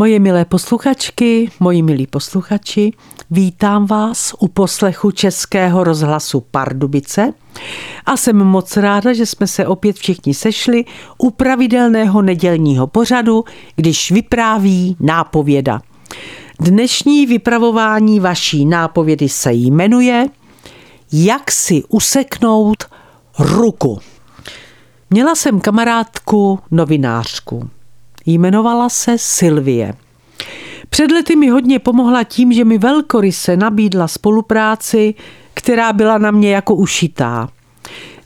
Moje milé posluchačky, moji milí posluchači, vítám vás u poslechu Českého rozhlasu Pardubice a jsem moc ráda, že jsme se opět všichni sešli u pravidelného nedělního pořadu, když vypráví nápověda. Dnešní vypravování vaší nápovědy se jmenuje Jak si useknout ruku. Měla jsem kamarádku novinářku. Jmenovala se Sylvie. Před lety mi hodně pomohla tím, že mi velkoryse nabídla spolupráci, která byla na mě jako ušitá.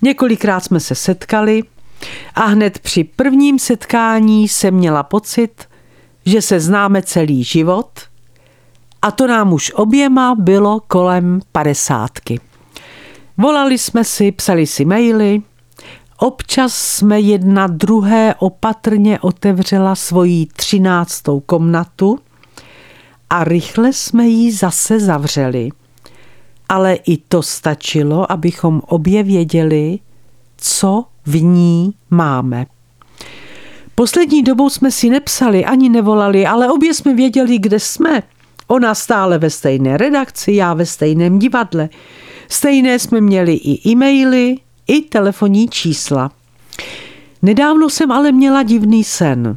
Několikrát jsme se setkali a hned při prvním setkání jsem měla pocit, že se známe celý život a to nám už oběma bylo kolem padesátky. Volali jsme si, psali si maily, Občas jsme jedna druhé opatrně otevřela svoji třináctou komnatu a rychle jsme ji zase zavřeli. Ale i to stačilo, abychom obě věděli, co v ní máme. Poslední dobou jsme si nepsali ani nevolali, ale obě jsme věděli, kde jsme. Ona stále ve stejné redakci, já ve stejném divadle. Stejné jsme měli i e-maily, i telefonní čísla. Nedávno jsem ale měla divný sen.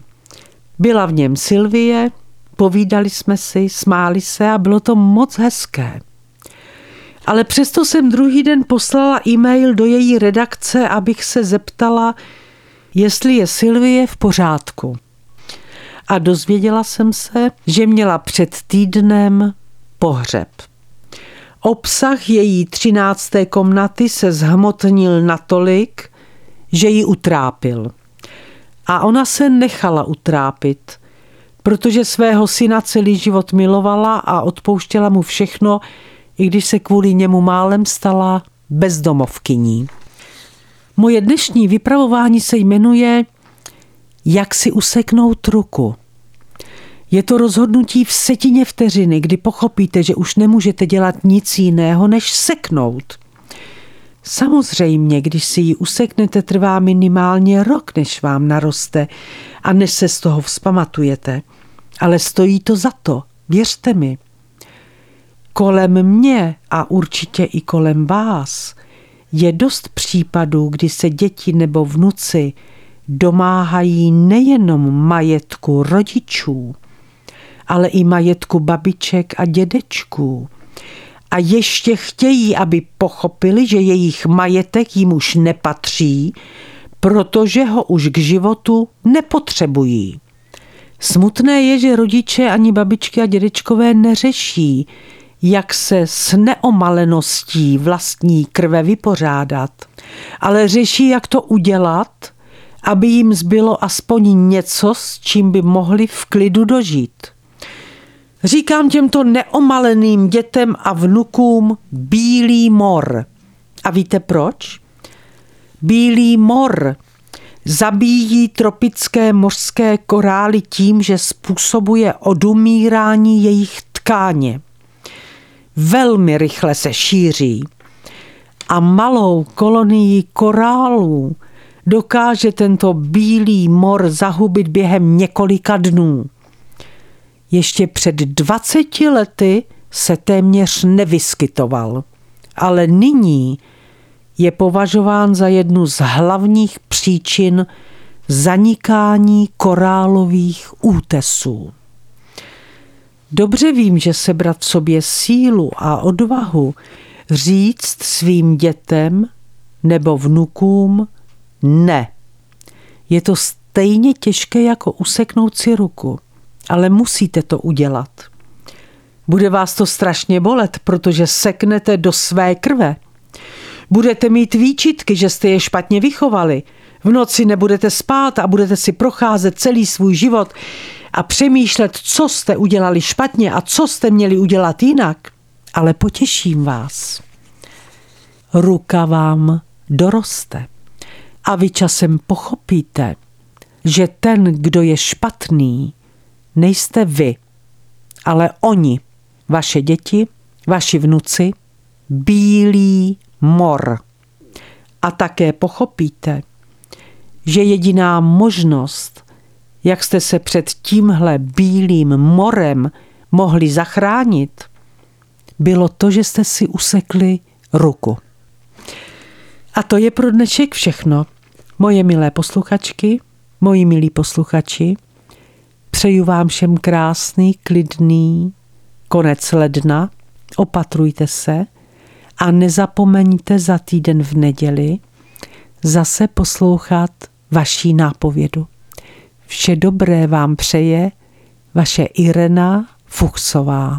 Byla v něm Sylvie, povídali jsme si, smáli se a bylo to moc hezké. Ale přesto jsem druhý den poslala e-mail do její redakce, abych se zeptala, jestli je Sylvie v pořádku. A dozvěděla jsem se, že měla před týdnem pohřeb. Obsah její třinácté komnaty se zhmotnil natolik, že ji utrápil. A ona se nechala utrápit, protože svého syna celý život milovala a odpouštěla mu všechno, i když se kvůli němu málem stala bezdomovkyní. Moje dnešní vypravování se jmenuje Jak si useknout ruku. Je to rozhodnutí v setině vteřiny, kdy pochopíte, že už nemůžete dělat nic jiného, než seknout. Samozřejmě, když si ji useknete, trvá minimálně rok, než vám naroste a než se z toho vzpamatujete. Ale stojí to za to, věřte mi. Kolem mě a určitě i kolem vás je dost případů, kdy se děti nebo vnuci domáhají nejenom majetku rodičů, ale i majetku babiček a dědečků. A ještě chtějí, aby pochopili, že jejich majetek jim už nepatří, protože ho už k životu nepotřebují. Smutné je, že rodiče ani babičky a dědečkové neřeší, jak se s neomaleností vlastní krve vypořádat, ale řeší, jak to udělat, aby jim zbylo aspoň něco, s čím by mohli v klidu dožít. Říkám těmto neomaleným dětem a vnukům bílý mor. A víte proč? Bílý mor zabíjí tropické mořské korály tím, že způsobuje odumírání jejich tkáně. Velmi rychle se šíří a malou kolonii korálů dokáže tento bílý mor zahubit během několika dnů. Ještě před 20 lety se téměř nevyskytoval, ale nyní je považován za jednu z hlavních příčin zanikání korálových útesů. Dobře vím, že sebrat sobě sílu a odvahu říct svým dětem nebo vnukům ne. Je to stejně těžké jako useknout si ruku ale musíte to udělat. Bude vás to strašně bolet, protože seknete do své krve. Budete mít výčitky, že jste je špatně vychovali. V noci nebudete spát a budete si procházet celý svůj život a přemýšlet, co jste udělali špatně a co jste měli udělat jinak. Ale potěším vás. Ruka vám doroste. A vy časem pochopíte, že ten, kdo je špatný, nejste vy, ale oni, vaše děti, vaši vnuci, bílý mor. A také pochopíte, že jediná možnost, jak jste se před tímhle bílým morem mohli zachránit, bylo to, že jste si usekli ruku. A to je pro dnešek všechno. Moje milé posluchačky, moji milí posluchači, přeju vám všem krásný, klidný konec ledna, opatrujte se a nezapomeňte za týden v neděli zase poslouchat vaší nápovědu. Vše dobré vám přeje vaše Irena Fuchsová.